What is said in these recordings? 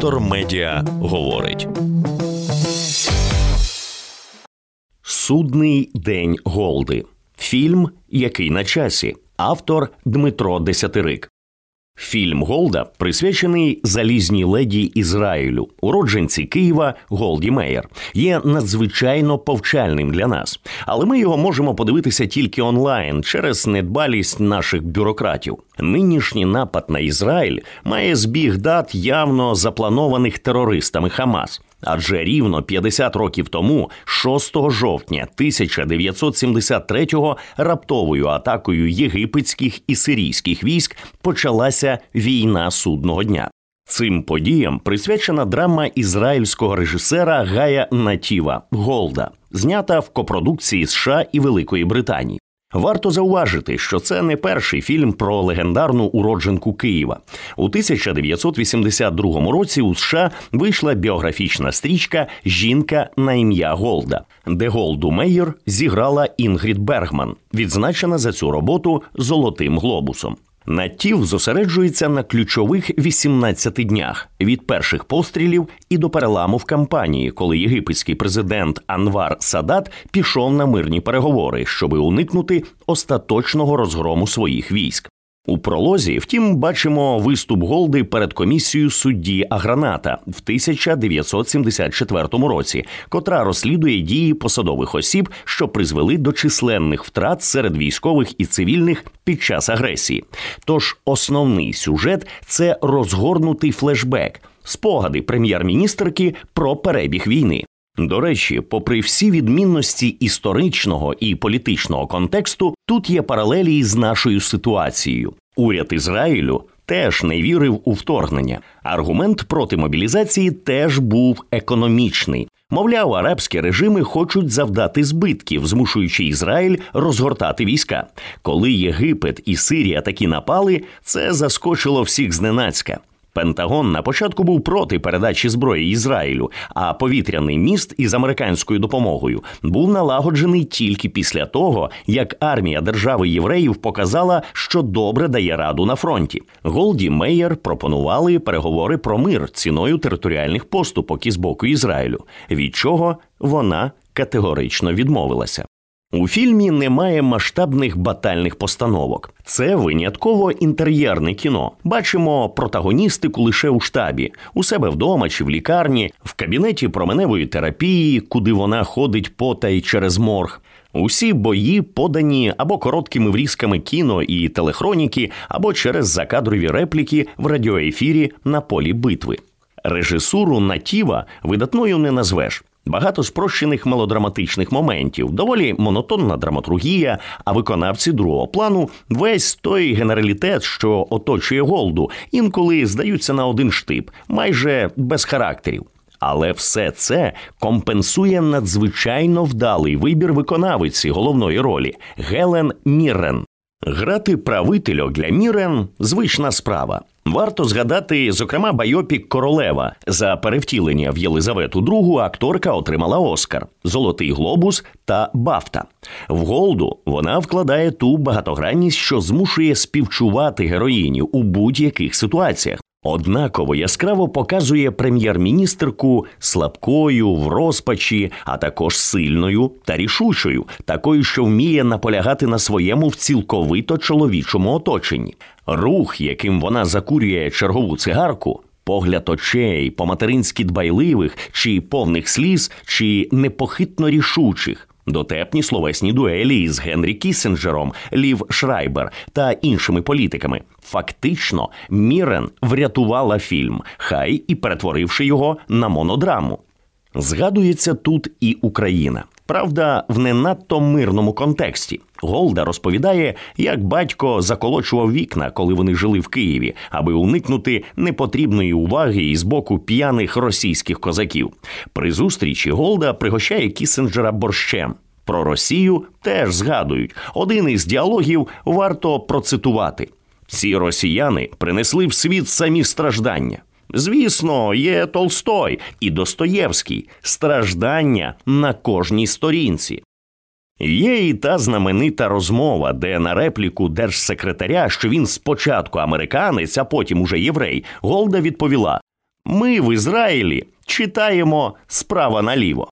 Вектор Медіа говорить. Судний день Голди. Фільм, який на часі. Автор Дмитро Десятирик. Фільм Голда присвячений залізній леді Ізраїлю, уродженці Києва Голді Меєр, є надзвичайно повчальним для нас, але ми його можемо подивитися тільки онлайн через недбалість наших бюрократів. Нинішній напад на Ізраїль має збіг дат явно запланованих терористами Хамас. Адже рівно 50 років тому, 6 жовтня 1973-го, раптовою атакою єгипетських і сирійських військ почалася війна судного дня. Цим подіям присвячена драма ізраїльського режисера Гая Натіва Голда, знята в копродукції США і Великої Британії. Варто зауважити, що це не перший фільм про легендарну уродженку Києва. У 1982 році у США вийшла біографічна стрічка Жінка на ім'я Голда, де Голду Мейєр зіграла Інгрід Бергман, відзначена за цю роботу Золотим глобусом. Натів зосереджується на ключових 18 днях від перших пострілів і до переламу в кампанії, коли єгипетський президент Анвар Садат пішов на мирні переговори, щоби уникнути остаточного розгрому своїх військ. У пролозі, втім, бачимо виступ Голди перед комісією судді Аграната в 1974 році, котра розслідує дії посадових осіб, що призвели до численних втрат серед військових і цивільних під час агресії. Тож основний сюжет це розгорнутий флешбек, спогади прем'єр-міністрки про перебіг війни. До речі, попри всі відмінності історичного і політичного контексту, тут є паралелі з нашою ситуацією. Уряд Ізраїлю теж не вірив у вторгнення. Аргумент проти мобілізації теж був економічний. Мовляв, арабські режими хочуть завдати збитків, змушуючи Ізраїль розгортати війська. Коли Єгипет і Сирія такі напали, це заскочило всіх зненацька. Пентагон на початку був проти передачі зброї Ізраїлю, а повітряний міст із американською допомогою був налагоджений тільки після того, як армія держави євреїв показала, що добре дає раду на фронті. Голді Мейер пропонували переговори про мир ціною територіальних поступок із боку Ізраїлю, від чого вона категорично відмовилася. У фільмі немає масштабних батальних постановок. Це винятково інтер'єрне кіно. Бачимо протагоністику лише у штабі, у себе вдома чи в лікарні, в кабінеті променевої терапії, куди вона ходить потай через морг. Усі бої подані або короткими врізками кіно і телехроніки, або через закадрові репліки в радіоефірі на полі битви. Режисуру Натіва видатною не назвеш. Багато спрощених мелодраматичних моментів, доволі монотонна драматургія, а виконавці другого плану весь той генералітет, що оточує голду, інколи здаються на один штип, майже без характерів. Але все це компенсує надзвичайно вдалий вибір виконавиці головної ролі Гелен Міррен. Грати правительок для Мірен звична справа. Варто згадати, зокрема, Байопік Королева за перевтілення в Єлизавету II акторка отримала Оскар, Золотий Глобус та Бафта. В Голду вона вкладає ту багатогранність, що змушує співчувати героїню у будь-яких ситуаціях. Однаково яскраво показує прем'єр-міністрку слабкою в розпачі, а також сильною та рішучою, такою, що вміє наполягати на своєму в цілковито чоловічому оточенні. Рух, яким вона закурює чергову цигарку. Погляд очей, по материнськи дбайливих, чи повних сліз, чи непохитно рішучих, дотепні словесні дуелі із Генрі Кісінджером, Лів Шрайбер та іншими політиками. Фактично, Мірен врятувала фільм, хай і перетворивши його на монодраму. Згадується тут і Україна. Правда, в не надто мирному контексті. Голда розповідає, як батько заколочував вікна, коли вони жили в Києві, аби уникнути непотрібної уваги із боку п'яних російських козаків. При зустрічі Голда пригощає Кісенджера борщем. Про Росію теж згадують. Один із діалогів варто процитувати: ці росіяни принесли в світ самі страждання. Звісно, є Толстой і Достоєвський страждання на кожній сторінці. Є і та знаменита розмова, де на репліку держсекретаря, що він спочатку американець, а потім уже єврей, Голда відповіла: Ми в Ізраїлі читаємо справа наліво.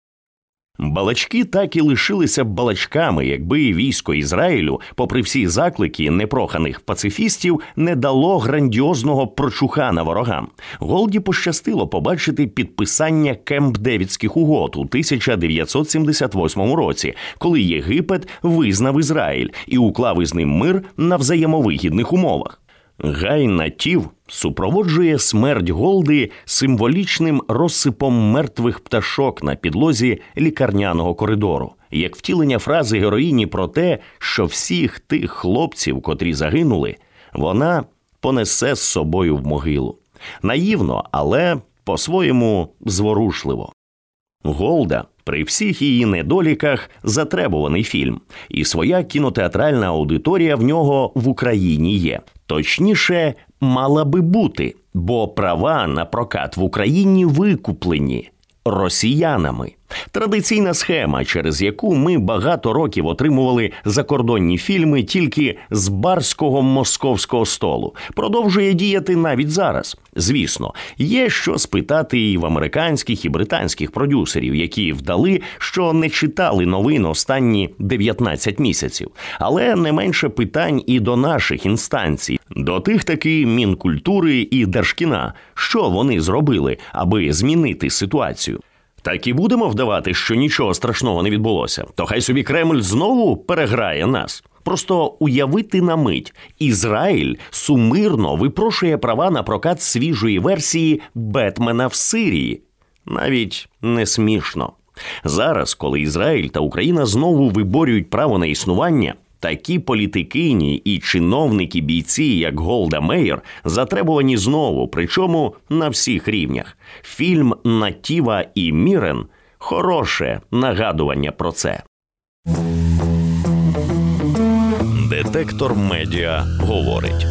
Балачки так і лишилися б балачками, якби військо Ізраїлю, попри всі заклики непроханих пацифістів, не дало грандіозного прочухана ворогам. Голді пощастило побачити підписання Кемп Девідських угод у 1978 році, коли Єгипет визнав Ізраїль і уклав із ним мир на взаємовигідних умовах. Гай Натів супроводжує смерть Голди символічним розсипом мертвих пташок на підлозі лікарняного коридору, як втілення фрази героїні про те, що всіх тих хлопців, котрі загинули, вона понесе з собою в могилу. Наївно, але по-своєму зворушливо. Голда при всіх її недоліках затребуваний фільм, і своя кінотеатральна аудиторія в нього в Україні є. Точніше, мала би бути, бо права на прокат в Україні викуплені росіянами. Традиційна схема, через яку ми багато років отримували закордонні фільми тільки з барського московського столу, продовжує діяти навіть зараз. Звісно, є що спитати і в американських і британських продюсерів, які вдали, що не читали новин останні 19 місяців, але не менше питань і до наших інстанцій, до тих таки мінкультури і держкіна, що вони зробили, аби змінити ситуацію. Так і будемо вдавати, що нічого страшного не відбулося. То хай собі Кремль знову переграє нас. Просто уявити на мить, Ізраїль сумирно випрошує права на прокат свіжої версії Бетмена в Сирії. Навіть не смішно. Зараз, коли Ізраїль та Україна знову виборюють право на існування, Такі політикині і чиновники бійці, як Голда Мейер, затребувані знову, причому на всіх рівнях. Фільм Натіва і Мірен хороше нагадування про це. Детектор медіа говорить.